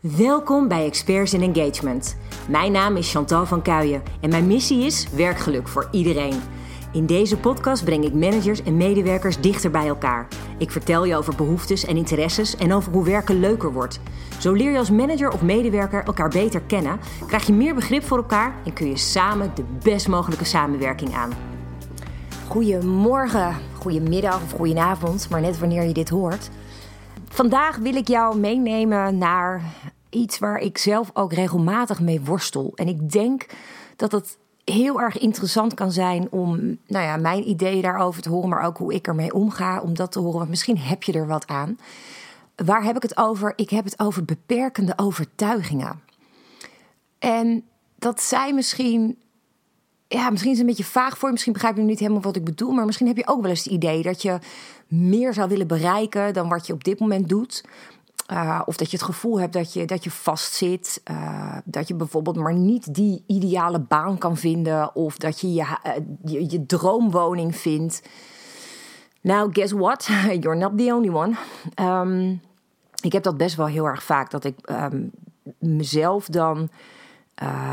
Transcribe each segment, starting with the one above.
Welkom bij Experts in Engagement. Mijn naam is Chantal van Kuijen en mijn missie is werkgeluk voor iedereen. In deze podcast breng ik managers en medewerkers dichter bij elkaar. Ik vertel je over behoeftes en interesses en over hoe werken leuker wordt. Zo leer je als manager of medewerker elkaar beter kennen, krijg je meer begrip voor elkaar en kun je samen de best mogelijke samenwerking aan. Goedemorgen, goedemiddag of goedenavond, maar net wanneer je dit hoort. Vandaag wil ik jou meenemen naar iets waar ik zelf ook regelmatig mee worstel. En ik denk dat het heel erg interessant kan zijn om nou ja, mijn ideeën daarover te horen, maar ook hoe ik ermee omga, om dat te horen. Want misschien heb je er wat aan. Waar heb ik het over? Ik heb het over beperkende overtuigingen. En dat zijn misschien ja, misschien is het een beetje vaag voor je. Misschien begrijp je niet helemaal wat ik bedoel. Maar misschien heb je ook wel eens het idee dat je meer zou willen bereiken dan wat je op dit moment doet. Uh, of dat je het gevoel hebt dat je, dat je vastzit. Uh, dat je bijvoorbeeld maar niet die ideale baan kan vinden. Of dat je je, uh, je, droomwoning vindt. Nou, guess what? You're not the only one. Um, ik heb dat best wel heel erg vaak. Dat ik um, mezelf dan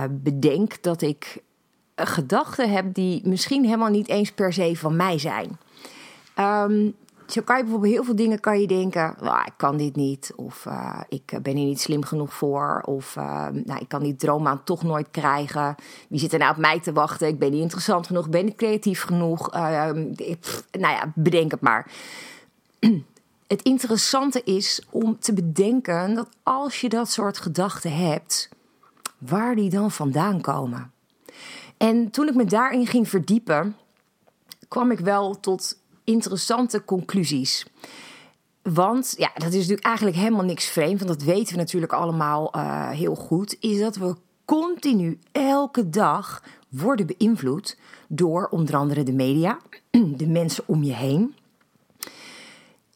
bedenk dat ik gedachten heb die misschien helemaal niet eens per se van mij zijn. Um, zo kan je bijvoorbeeld heel veel dingen kan je denken, oh, ik kan dit niet, of uh, ik ben hier niet slim genoeg voor, of uh, nou, ik kan die droombaan toch nooit krijgen. Wie zit er nou op mij te wachten? Ik ben niet interessant genoeg, ben niet creatief genoeg. Pff, nou ja, bedenk het maar. Het interessante is om te bedenken dat als je dat soort gedachten hebt, waar die dan vandaan komen. En toen ik me daarin ging verdiepen, kwam ik wel tot interessante conclusies. Want ja, dat is natuurlijk eigenlijk helemaal niks vreemd, want dat weten we natuurlijk allemaal uh, heel goed, is dat we continu elke dag worden beïnvloed door onder andere de media, de mensen om je heen.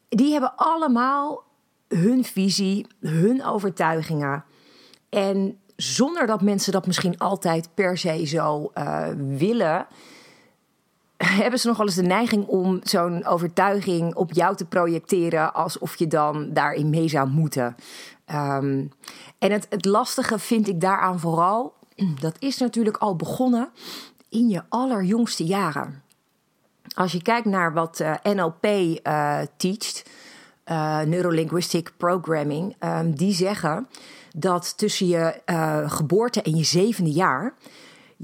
Die hebben allemaal hun visie, hun overtuigingen. En zonder dat mensen dat misschien altijd per se zo uh, willen, hebben ze nog wel eens de neiging om zo'n overtuiging op jou te projecteren alsof je dan daarin mee zou moeten. Um, en het, het lastige vind ik daaraan vooral, dat is natuurlijk al begonnen in je allerjongste jaren. Als je kijkt naar wat uh, NLP uh, teacht, uh, Neurolinguistic Programming, um, die zeggen dat tussen je uh, geboorte en je zevende jaar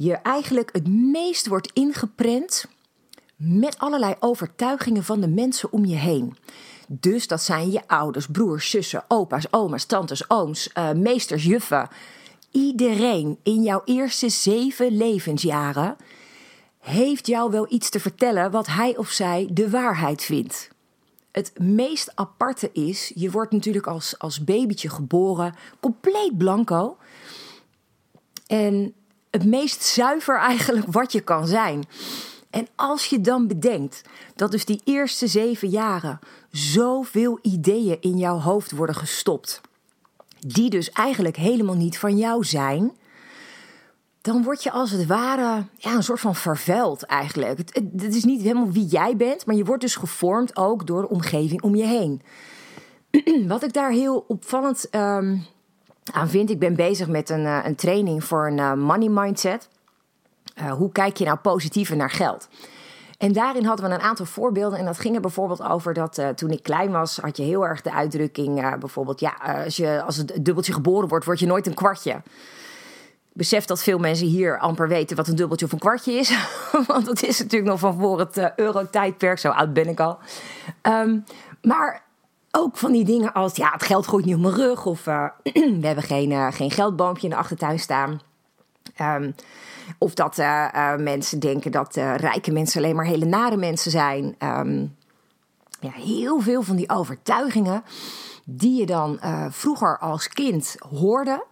je eigenlijk het meest wordt ingeprent met allerlei overtuigingen van de mensen om je heen. Dus dat zijn je ouders, broers, zussen, opa's, oma's, tantes, ooms, uh, meesters, juffen. Iedereen in jouw eerste zeven levensjaren heeft jou wel iets te vertellen wat hij of zij de waarheid vindt. Het meest aparte is, je wordt natuurlijk als, als babytje geboren, compleet blanco. En het meest zuiver eigenlijk wat je kan zijn. En als je dan bedenkt dat dus die eerste zeven jaren zoveel ideeën in jouw hoofd worden gestopt, die dus eigenlijk helemaal niet van jou zijn, dan word je als het ware ja, een soort van vervuild eigenlijk. Het, het, is niet helemaal wie jij bent, maar je wordt dus gevormd ook door de omgeving om je heen. Wat ik daar heel opvallend um, aan vind, ik ben bezig met een, uh, een training voor een uh, money mindset. Uh, hoe kijk je nou positiever naar geld? En daarin hadden we een aantal voorbeelden. En dat ging er bijvoorbeeld over dat toen ik klein was, had je heel erg de uitdrukking: bijvoorbeeld, ja, als, je, als het dubbeltje geboren wordt, word je nooit een kwartje besef dat veel mensen hier amper weten wat een dubbeltje of een kwartje is. Want dat is natuurlijk nog van voor het uh, euro-tijdperk. Zo oud ben ik al. Um, maar ook van die dingen als, ja, het geld groeit niet op mijn rug. Of uh, we hebben geen, uh, geen geldboompje in de achtertuin staan. Um, of dat mensen denken dat rijke mensen alleen maar hele nare mensen zijn. Um, ja, heel veel van die overtuigingen die je dan vroeger als kind hoorde...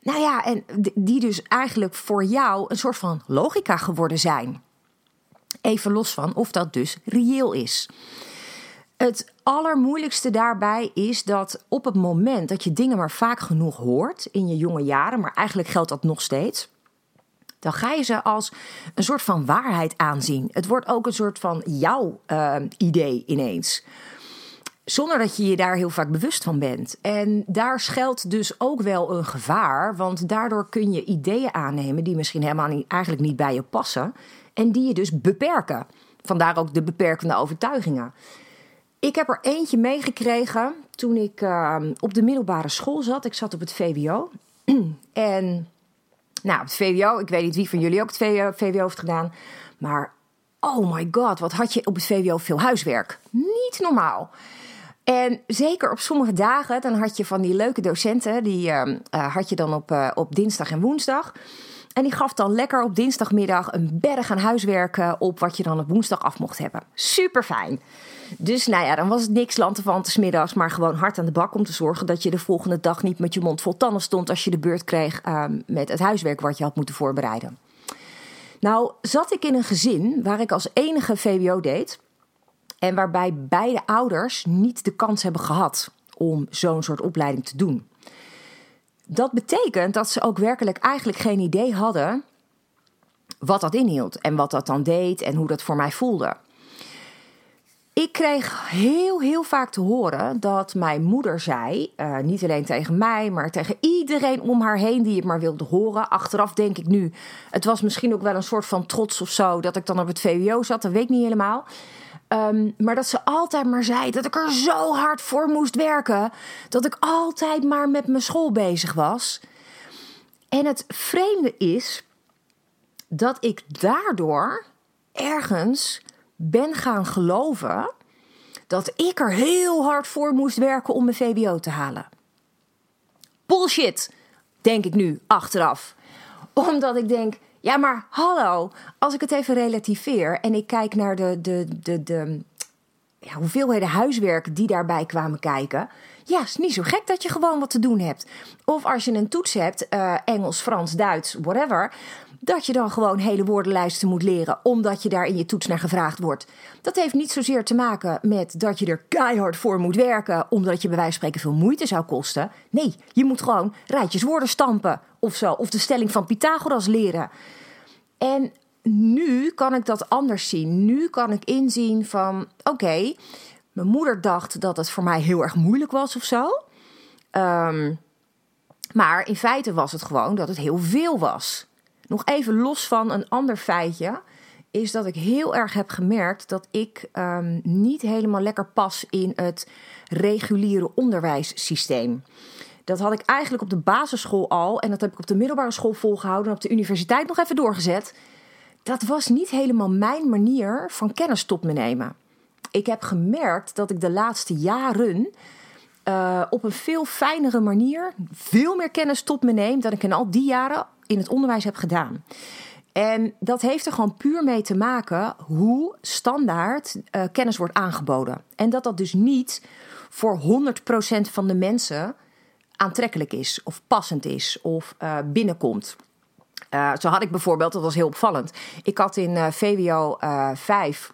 nou ja, en die dus eigenlijk voor jou een soort van logica geworden zijn. Even los van of dat dus reëel is. Het allermoeilijkste daarbij is dat op het moment dat je dingen maar vaak genoeg hoort in je jonge jaren, maar eigenlijk geldt dat nog steeds, dan ga je ze als een soort van waarheid aanzien. Het wordt ook een soort van jouw uh, idee ineens. Zonder dat je je daar heel vaak bewust van bent. En daar schuilt dus ook wel een gevaar. Want daardoor kun je ideeën aannemen die misschien helemaal niet, eigenlijk niet bij je passen. En die je dus beperken. Vandaar ook de beperkende overtuigingen. Ik heb er eentje meegekregen toen ik ehm, op de middelbare school zat. Ik zat op het VWO. en nou, het VWO, ik weet niet wie van jullie ook het VWO heeft gedaan. Maar oh my god, wat had je op het VWO veel huiswerk. Niet normaal. En zeker op sommige dagen, dan had je van die leuke docenten, die uh, had je dan op, uh, op dinsdag en woensdag. En die gaf dan lekker op dinsdagmiddag een berg aan huiswerk op wat je dan op woensdag af mocht hebben. Super fijn. Dus nou ja, dan was het niks lanterfantes middags, maar gewoon hard aan de bak om te zorgen dat je de volgende dag niet met je mond vol tanden stond als je de beurt kreeg uh, met het huiswerk wat je had moeten voorbereiden. Nou, zat ik in een gezin waar ik als enige VWO deed. En waarbij beide ouders niet de kans hebben gehad om zo'n soort opleiding te doen. Dat betekent dat ze ook werkelijk eigenlijk geen idee hadden wat dat inhield en wat dat dan deed en hoe dat voor mij voelde. Ik kreeg heel, heel vaak te horen dat mijn moeder zei, uh, niet alleen tegen mij, maar tegen iedereen om haar heen die het maar wilde horen. Achteraf denk ik nu, het was misschien ook wel een soort van trots of zo dat ik dan op het VWO zat, dat weet ik niet helemaal. Um, maar dat ze altijd maar zei dat ik er zo hard voor moest werken, dat ik altijd maar met mijn school bezig was. En het vreemde is dat ik daardoor ergens ben gaan geloven dat ik er heel hard voor moest werken om mijn VBO te halen. Bullshit, denk ik nu achteraf. Omdat ik denk, ja, maar hallo, als ik het even relativeer en ik kijk naar de, de, de, de ja, hoeveelheden huiswerk die daarbij kwamen kijken. Ja, is niet zo gek dat je gewoon wat te doen hebt. Of als je een toets hebt, uh, Engels, Frans, Duits, whatever dat je dan gewoon hele woordenlijsten moet leren, omdat je daar in je toets naar gevraagd wordt. Dat heeft niet zozeer te maken met dat je er keihard voor moet werken, omdat je bij wijze van spreken veel moeite zou kosten. Nee, je moet gewoon rijtjes woorden stampen of zo, of de stelling van Pythagoras leren. En nu kan ik dat anders zien. Nu kan ik inzien van, oké, mijn moeder dacht dat het voor mij heel erg moeilijk was of zo. Um, maar in feite was het gewoon dat het heel veel was. Nog even los van een ander feitje, is dat ik heel erg heb gemerkt dat ik um, niet helemaal lekker pas in het reguliere onderwijssysteem. Dat had ik eigenlijk op de basisschool al en dat heb ik op de middelbare school volgehouden en op de universiteit nog even doorgezet. Dat was niet helemaal mijn manier van kennis tot me nemen. Ik heb gemerkt dat ik de laatste jaren uh, op een veel fijnere manier veel meer kennis tot me neem dan ik in al die jaren in het onderwijs heb gedaan. En dat heeft er gewoon puur mee te maken hoe standaard uh, kennis wordt aangeboden. En dat dat dus niet voor 100% van de mensen aantrekkelijk is, of passend is, of uh, binnenkomt. Uh, zo had ik bijvoorbeeld, dat was heel opvallend. Ik had in VWO 5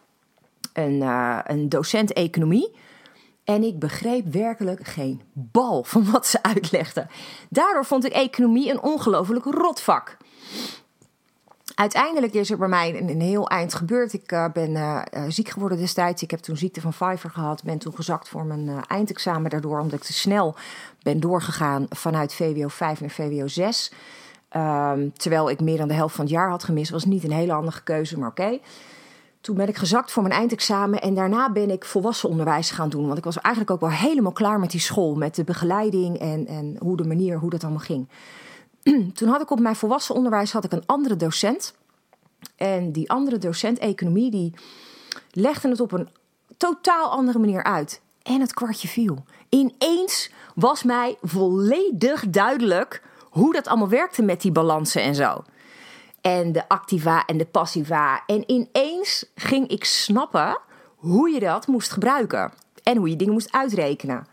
een, een docent economie. En ik begreep werkelijk geen bal van wat ze uitlegde. Daardoor vond ik economie een ongelooflijk rotvak. Uiteindelijk is er bij mij een, heel eind gebeurd. Ik uh, ben uh, ziek geworden destijds. Ik heb toen ziekte van Pfeiffer gehad. Ben toen gezakt voor mijn eindexamen daardoor. Omdat ik te snel ben doorgegaan vanuit VWO 5 naar VWO 6. Um, terwijl ik meer dan de helft van het jaar had gemist. Was niet een hele handige keuze, maar oké. Toen ben ik gezakt voor mijn eindexamen en daarna ben ik volwassen onderwijs gaan doen. Want ik was eigenlijk ook wel helemaal klaar met die school, met de begeleiding en, en hoe de manier, hoe dat allemaal ging. Toen had ik op mijn volwassen onderwijs had ik een andere docent. En die andere docent economie, die legde het op een totaal andere manier uit. En het kwartje viel. Ineens was mij volledig duidelijk hoe dat allemaal werkte met die balansen en zo en de activa en de passiva. En ineens ging ik snappen hoe je dat moest gebruiken en hoe je dingen moest uitrekenen.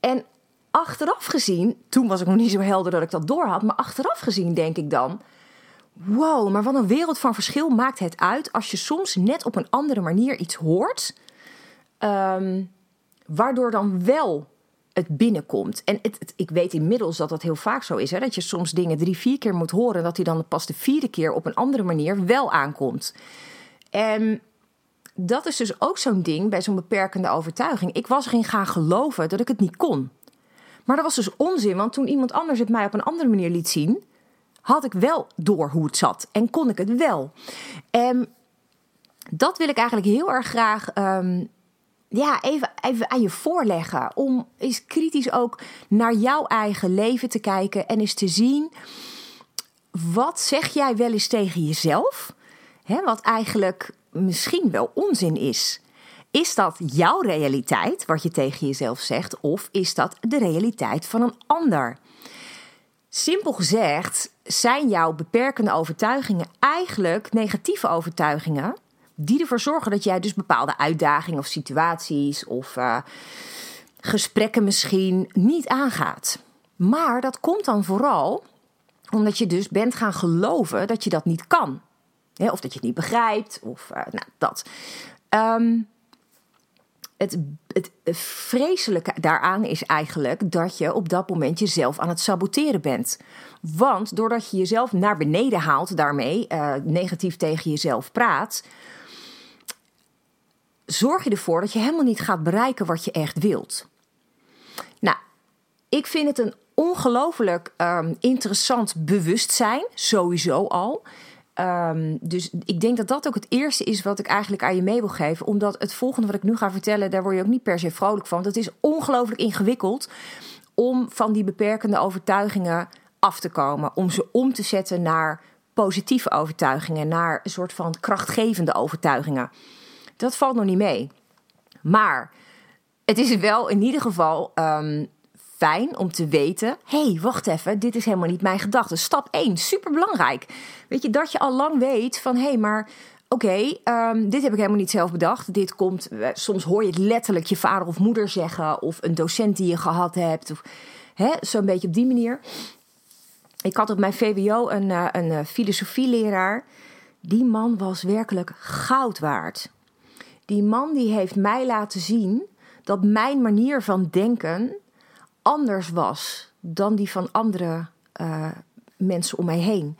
En achteraf gezien, toen was ik nog niet zo helder dat ik dat door had, maar achteraf gezien denk ik dan: wow, maar wat een wereld van verschil maakt het uit als je soms net op een andere manier iets hoort, um, waardoor dan wel het binnenkomt. En het, ik weet inmiddels dat dat heel vaak zo is. Hè? Dat je soms dingen drie, vier keer moet horen. En dat hij dan pas de vierde keer op een andere manier wel aankomt. En dat is dus ook zo'n ding bij zo'n beperkende overtuiging. Ik was erin gaan geloven dat ik het niet kon. Maar dat was dus onzin, want toen iemand anders het mij op een andere manier liet zien, had ik wel door hoe het zat en kon ik het wel. En dat wil ik eigenlijk heel erg graag ehm, ja, even, even aan je voorleggen. Om eens kritisch ook naar jouw eigen leven te kijken en eens te zien. Wat zeg jij wel eens tegen jezelf? Hè, wat eigenlijk misschien wel onzin is. Is dat jouw realiteit, wat je tegen jezelf zegt, of is dat de realiteit van een ander? Simpel gezegd zijn jouw beperkende overtuigingen eigenlijk negatieve overtuigingen die ervoor zorgen dat jij dus bepaalde uitdagingen of situaties of uh, gesprekken misschien niet aangaat. Maar dat komt dan vooral omdat je dus bent gaan geloven dat je dat niet kan. of dat je het niet begrijpt, of uh, nou, dat. Um, het, het vreselijke daaraan is eigenlijk dat je op dat moment jezelf aan het saboteren bent. Want doordat je jezelf naar beneden haalt daarmee, uh, negatief tegen jezelf praat, zorg je ervoor dat je helemaal niet gaat bereiken wat je echt wilt. Nou, ik vind het een ongelooflijk um, interessant bewustzijn, sowieso al. Um, dus ik denk dat dat ook het eerste is wat ik eigenlijk aan je mee wil geven. Omdat het volgende wat ik nu ga vertellen, daar word je ook niet per se vrolijk van. Dat is ongelooflijk ingewikkeld om van die beperkende overtuigingen af te komen. Om ze om te zetten naar positieve overtuigingen, naar een soort van krachtgevende overtuigingen. Dat valt nog niet mee. Maar het is wel in ieder geval um, fijn om te weten: hey, wacht even, dit is helemaal niet mijn gedachte. Stap 1, super belangrijk. Weet je, dat je al lang weet van hey, maar oké, um, dit heb ik helemaal niet zelf bedacht. Dit komt, eh, soms hoor je het letterlijk je vader of moeder zeggen, of een docent die je gehad hebt, zo'n beetje op die manier. Ik had op mijn VWO een, uh, een uh, filosofieleraar. Die man was werkelijk goud waard. Die man die heeft mij laten zien dat mijn manier van denken anders was dan die van andere uh, mensen om mij heen.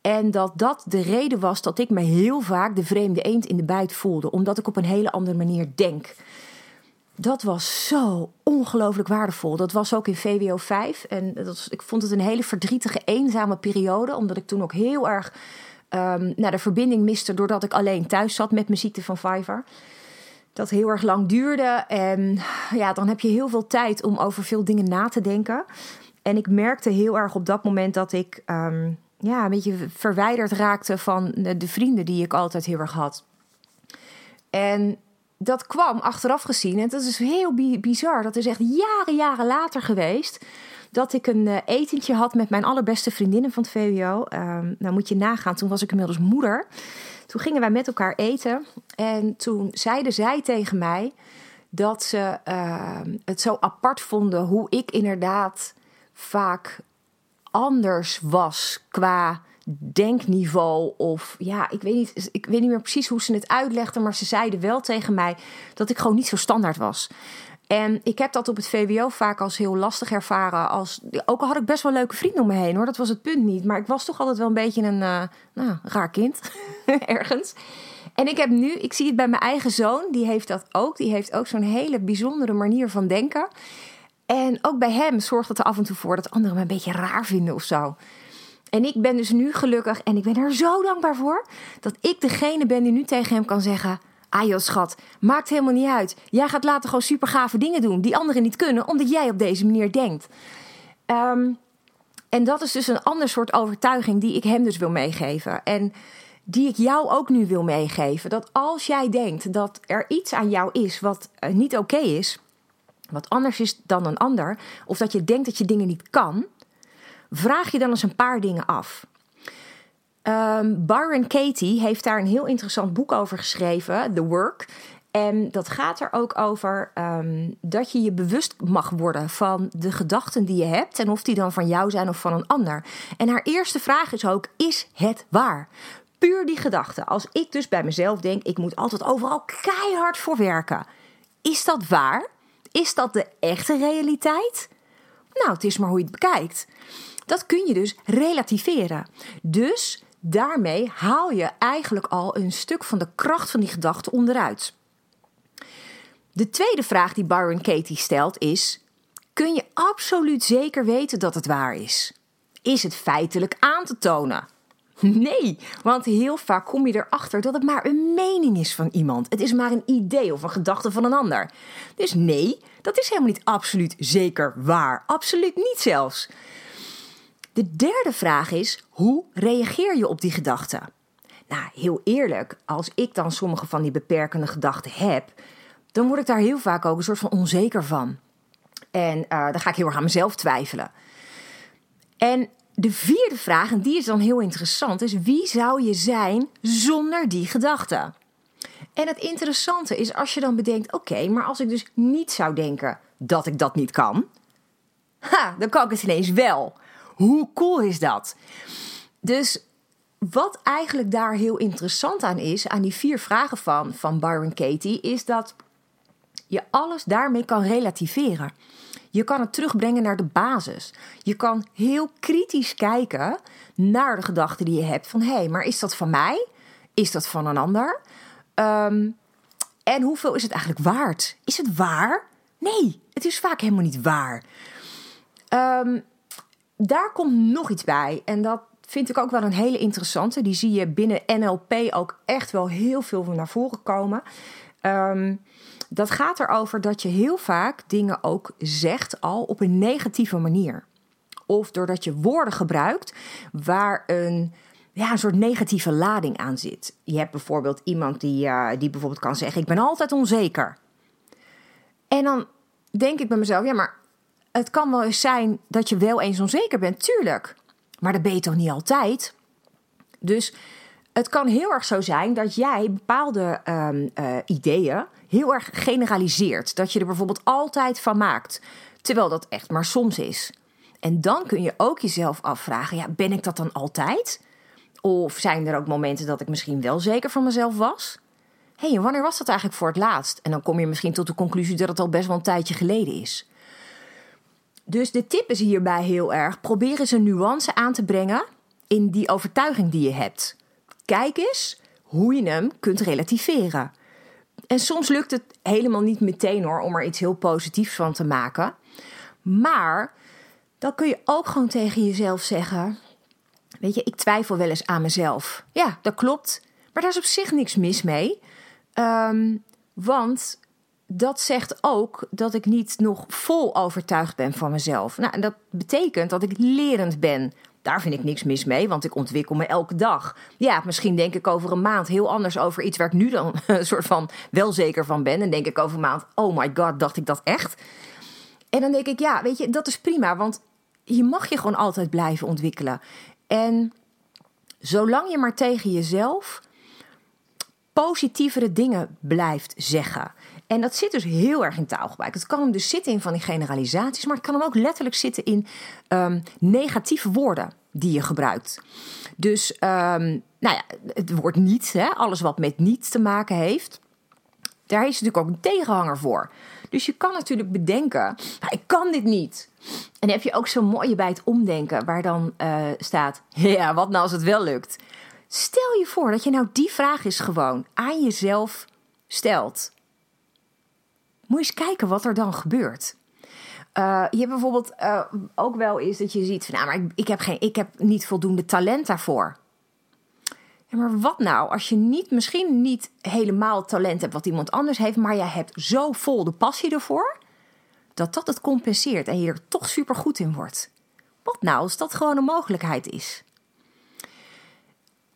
En dat dat de reden was dat ik me heel vaak de vreemde eend in de bijt voelde, omdat ik op een hele andere manier denk. Dat was zo ongelooflijk waardevol. Dat was ook in VWO 5. En dat was, ik vond het een hele verdrietige, eenzame periode, omdat ik toen ook heel erg um, nou, de verbinding miste doordat ik alleen thuis zat met mijn ziekte van Fiverr dat heel erg lang duurde. En ja, dan heb je heel veel tijd om over veel dingen na te denken. En ik merkte heel erg op dat moment dat ik um, ja, een beetje verwijderd raakte van de, vrienden die ik altijd heel erg had. En dat kwam achteraf gezien, en dat is heel bizar. Dat is echt jaren, jaren later geweest. Dat ik een uh, etentje had met mijn allerbeste vriendinnen van het VWO. Um, nou moet je nagaan, toen was ik inmiddels moeder. Toen gingen wij met elkaar eten. En toen zeiden zij tegen mij dat ze uh, het zo apart vonden hoe ik inderdaad vaak anders was qua denkniveau. Of ja, ik weet, niet, ik weet niet meer precies hoe ze het uitlegden. Maar ze zeiden wel tegen mij dat ik gewoon niet zo standaard was. En ik heb dat op het VWO vaak als heel lastig ervaren. Als, ook al had ik best wel leuke vrienden om me heen hoor, dat was het punt niet. Maar ik was toch altijd wel een beetje een uh, nou, raar kind, ergens. En ik heb nu, ik zie het bij mijn eigen zoon, die heeft dat ook. Die heeft ook zo'n hele bijzondere manier van denken. En ook bij hem zorgt het er af en toe voor dat anderen me een beetje raar vinden of zo. En ik ben dus nu gelukkig en ik ben er zo dankbaar voor dat ik degene ben die nu tegen hem kan zeggen: Ah joh, schat, maakt helemaal niet uit. Jij gaat later gewoon super gave dingen doen die anderen niet kunnen, omdat jij op deze manier denkt. Um, en dat is dus een ander soort overtuiging die ik hem dus wil meegeven. En die ik jou ook nu wil meegeven. Dat als jij denkt dat er iets aan jou is wat uh, niet oké is, wat anders is dan een ander, of dat je denkt dat je dingen niet kan, vraag je dan eens een paar dingen af. Um, Byron Katie heeft daar een heel interessant boek over geschreven, The Work. En dat gaat er ook over um, dat je je bewust mag worden van de gedachten die je hebt en of die dan van jou zijn of van een ander. En haar eerste vraag is ook: is het waar? Puur die gedachte. Als ik dus bij mezelf denk: ik moet altijd overal keihard voor werken. Is dat waar? Is dat de echte realiteit? Nou, het is maar hoe je het bekijkt. Dat kun je dus relativeren. Dus daarmee haal je eigenlijk al een stuk van de kracht van die gedachte onderuit. De tweede vraag die Byron Katie stelt is: kun je absoluut zeker weten dat het waar is? Is het feitelijk aan te tonen? Nee, want heel vaak kom je erachter dat het maar een mening is van iemand. Het is maar een idee of een gedachte van een ander. Dus nee, dat is helemaal niet absoluut zeker waar. Absoluut niet zelfs. De derde vraag is: hoe reageer je op die gedachten? Nou, heel eerlijk, als ik dan sommige van die beperkende gedachten heb, dan word ik daar heel vaak ook een soort van onzeker van. En uh, dan ga ik heel erg aan mezelf twijfelen. En de vierde vraag, en die is dan heel interessant, is wie zou je zijn zonder die gedachten? En het interessante is als je dan bedenkt: oké, maar als ik dus niet zou denken dat ik dat niet kan, ha, dan kan ik het ineens wel. Hoe cool is dat? Dus wat eigenlijk daar heel interessant aan is, aan die vier vragen van, van Byron Katie, is dat je alles daarmee kan relativeren. Je kan het terugbrengen naar de basis. Je kan heel kritisch kijken naar de gedachten die je hebt. Van hé, hey, maar is dat van mij? Is dat van een ander? Ehm, en hoeveel is het eigenlijk waard? Is het waar? Nee, het is vaak helemaal niet waar. Um, daar komt nog iets bij. En dat vind ik ook wel een hele interessante. Die zie je binnen NLP ook echt wel heel veel naar voren komen. Um, dat gaat erover dat je heel vaak dingen ook zegt al op een negatieve manier. Of doordat je woorden gebruikt waar een, ja, een soort negatieve lading aan zit. Je hebt bijvoorbeeld iemand die, uh, die bijvoorbeeld kan zeggen: Ik ben altijd onzeker. En dan denk ik bij mezelf: Ja, maar het kan wel eens zijn dat je wel eens onzeker bent, tuurlijk. Maar dat ben je toch niet altijd? Dus het kan heel erg zo zijn dat jij bepaalde um, uh, ideeën heel erg generaliseert. Dat je er bijvoorbeeld altijd van maakt. Terwijl dat echt maar soms is. En dan kun je ook jezelf afvragen: ja, ben ik dat dan altijd? Of zijn er ook momenten dat ik misschien wel zeker van mezelf was? Hé, hey, wanneer was dat eigenlijk voor het laatst? En dan kom je misschien tot de conclusie dat het al best wel een tijdje geleden is. Dus de tip is hierbij heel erg: probeer eens een nuance aan te brengen in die overtuiging die je hebt. Kijk eens hoe je hem kunt relativeren. En soms lukt het helemaal niet meteen hoor, om er iets heel positiefs van te maken. Maar dan kun je ook gewoon tegen jezelf zeggen: Weet je, ik twijfel wel eens aan mezelf. Ja, dat klopt. Maar daar is op zich niks mis mee. Um, want dat zegt ook dat ik niet nog vol overtuigd ben van mezelf. Nou, en dat betekent dat ik lerend ben. Daar vind ik niks mis mee, want ik ontwikkel me elke dag. Ja, misschien denk ik over een maand heel anders over iets waar ik nu dan een soort van wel zeker van ben. En denk ik over een maand, oh my god, dacht ik dat echt? En dan denk ik, ja, weet je, dat is prima, want je mag je gewoon altijd blijven ontwikkelen. En zolang je maar tegen jezelf positievere dingen blijft zeggen. En dat zit dus heel erg in taalgebruik. Het kan hem dus zitten in van die generalisaties, maar het kan hem ook letterlijk zitten in um, negatieve woorden die je gebruikt. Dus, um, nou ja, het woord niet, hè, alles wat met niet te maken heeft, daar is natuurlijk ook een tegenhanger voor. Dus je kan natuurlijk bedenken, ik kan dit niet. En heb je ook zo'n mooie bij het omdenken, waar dan uh, staat, ja, wat nou als het wel lukt? Stel je voor dat je nou die vraag is gewoon aan jezelf stelt. Moet je eens kijken wat er dan gebeurt. Uh, je hebt bijvoorbeeld uh, ook wel eens dat je ziet van, nou, maar ik, ik, heb geen, ik heb niet voldoende talent daarvoor. Maar wat nou als je niet, misschien niet helemaal talent hebt wat iemand anders heeft, maar je hebt zo vol de passie ervoor, dat dat het compenseert en je er toch super goed in wordt. Wat nou als dat gewoon een mogelijkheid is?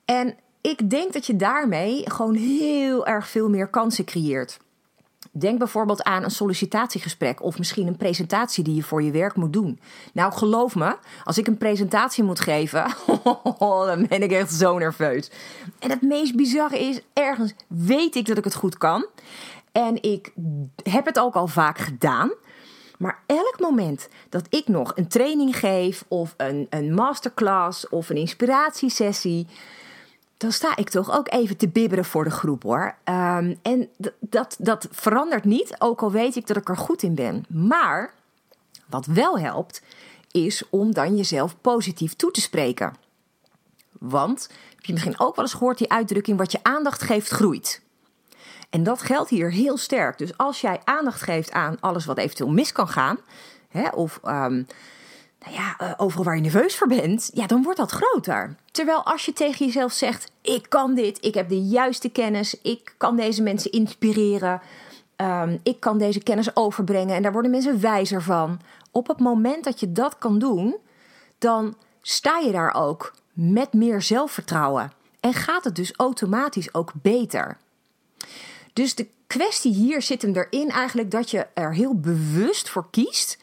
En ik denk dat je daarmee gewoon heel erg veel meer kansen creëert. Denk bijvoorbeeld aan een sollicitatiegesprek of misschien een presentatie die je voor je werk moet doen. Nou, geloof me, als ik een presentatie moet geven, dan ben ik echt zo nerveus. En het meest bizarre is, ergens weet ik dat ik het goed kan. En ik heb het ook al vaak gedaan. Maar elk moment dat ik nog een training geef, of een, een masterclass of een inspiratiesessie dan sta ik toch ook even te bibberen voor de groep hoor. Um, en dat, dat verandert niet, ook al weet ik dat ik er goed in ben. Maar wat wel helpt, is om dan jezelf positief toe te spreken. Want heb je misschien ook wel eens gehoord die uitdrukking: wat je aandacht geeft, groeit. En dat geldt hier heel sterk. Dus als jij aandacht geeft aan alles wat eventueel mis kan gaan, hè, of um, nou ja, uh, overal waar je nerveus voor bent, ja, dan wordt dat groter. Terwijl als je tegen jezelf zegt: Ik kan dit, ik heb de juiste kennis, ik kan deze mensen inspireren, um, ik kan deze kennis overbrengen en daar worden mensen wijzer van. Op het moment dat je dat kan doen, dan sta je daar ook met meer zelfvertrouwen. En gaat het dus automatisch ook beter. Dus de kwestie hier zit hem erin eigenlijk dat je er heel bewust voor kiest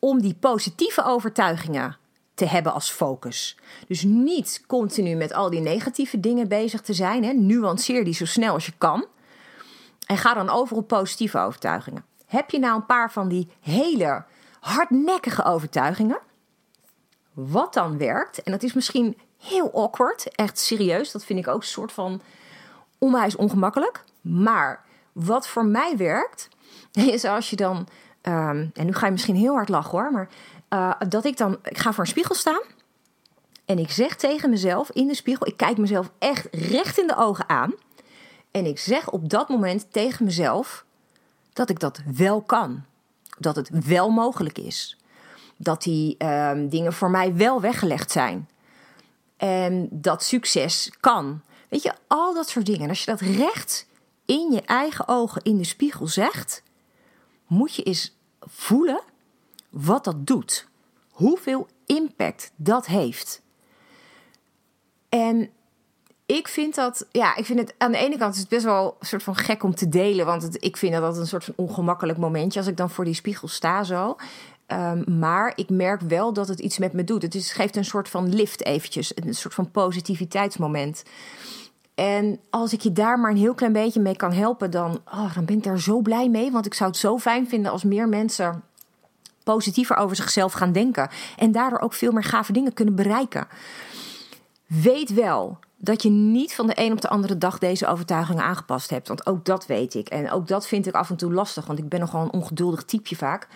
om die positieve overtuigingen te hebben als focus. Dus niet continu met al die negatieve dingen bezig te zijn. Hè. Nuanceer die zo snel als je kan. En ga dan over op positieve overtuigingen. Heb je nou een paar van die hele hardnekkige overtuigingen? Wat dan werkt, en dat is misschien heel awkward, echt serieus, dat vind ik ook een soort van onwijs ongemakkelijk. Maar wat voor mij werkt, is als je dan, um, en nu ga je misschien heel hard lachen hoor, maar uh, dat ik dan, ik ga voor een spiegel staan en ik zeg tegen mezelf in de spiegel, ik kijk mezelf echt recht in de ogen aan en ik zeg op dat moment tegen mezelf dat ik dat wel kan, dat het wel mogelijk is, dat die um, dingen voor mij wel weggelegd zijn en dat succes kan. Weet je, al dat soort dingen. En als je dat recht in je eigen ogen in de spiegel zegt, moet je eens voelen wat dat doet. Hoeveel impact dat heeft. En ik vind dat, ja, ik vind het aan de ene kant is het best wel een soort van gek om te delen, want ik vind dat dat een soort van ongemakkelijk momentje als ik dan voor die spiegel sta zo. Um, maar ik merk wel dat het iets met me doet. Het is, geeft een soort van lift eventjes, een soort van positiviteitsmoment. En als ik je daar maar een heel klein beetje mee kan helpen, dan, oh, dan ben ik daar zo blij mee. Want ik zou het zo fijn vinden als meer mensen positiever over zichzelf gaan denken. En daardoor ook veel meer gave dingen kunnen bereiken. Weet wel dat je niet van de een op de andere dag deze overtuigingen aangepast hebt. Want ook dat weet ik. En ook dat vind ik af en toe lastig, want ik ben nogal een ongeduldig typeje vaak.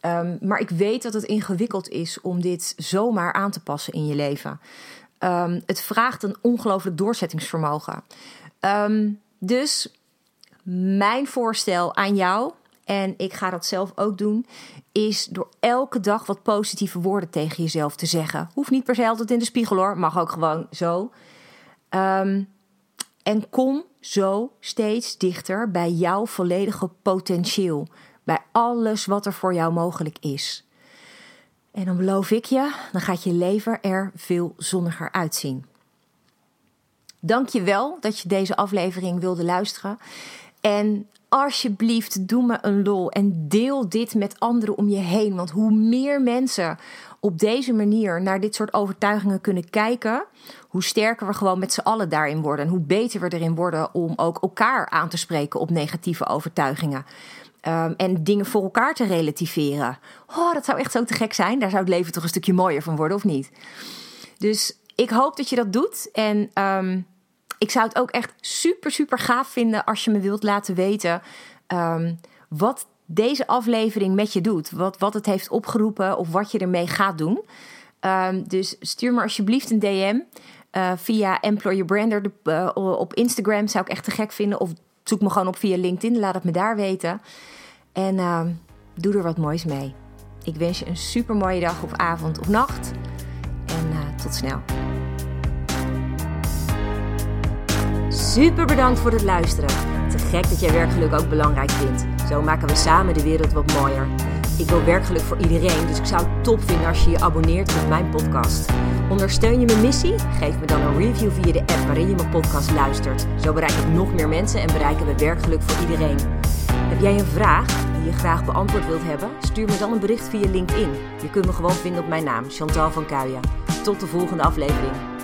Um, maar ik weet dat het ingewikkeld is om dit zomaar aan te passen in je leven. Um, het vraagt een ongelooflijk doorzettingsvermogen. Um, dus mijn voorstel aan jou, en ik ga dat zelf ook doen, is door elke dag wat positieve woorden tegen jezelf te zeggen. Hoeft niet per se altijd in de spiegel hoor, mag ook gewoon zo. Um, en kom zo steeds dichter bij jouw volledige potentieel. Bij alles wat er voor jou mogelijk is. En dan beloof ik je, dan gaat je leven er veel zonniger uitzien. Dank je wel dat je deze aflevering wilde luisteren. En alsjeblieft, doe me een lol en deel dit met anderen om je heen. Want hoe meer mensen op deze manier naar dit soort overtuigingen kunnen kijken, hoe sterker we gewoon met z'n allen daarin worden. En hoe beter we erin worden om ook elkaar aan te spreken op negatieve overtuigingen. Um, en dingen voor elkaar te relativeren. Oh, dat zou echt zo te gek zijn. Daar zou het leven toch een stukje mooier van worden, of niet? Dus ik hoop dat je dat doet. En um, ik zou het ook echt super, super gaaf vinden als je me wilt laten weten um, wat deze aflevering met je doet. Wat, wat het heeft opgeroepen of wat je ermee gaat doen. dus stuur me alsjeblieft een DM. Uh, via Employer Brander uh, op Instagram zou ik echt te gek vinden. Of zoek me gewoon op via LinkedIn. Laat het me daar weten. En uh, doe er wat moois mee. Ik wens je een super mooie dag of avond of nacht. En uh, tot snel. Super bedankt voor het luisteren. Te gek dat jij werkgeluk ook belangrijk vindt. Zo maken we samen de wereld wat mooier. Ik wil werkgeluk voor iedereen, dus ik zou het top vinden als je je abonneert op mijn podcast. Ondersteun je mijn missie? Geef me dan een review via de app waarin je mijn podcast luistert. Zo bereik ik nog meer mensen en bereiken we werkgeluk voor iedereen. Heb jij een vraag die je graag beantwoord wilt hebben? Stuur me dan een bericht via LinkedIn. Je kunt me gewoon vinden op mijn naam, Chantal van Kuijen. Tot de volgende aflevering.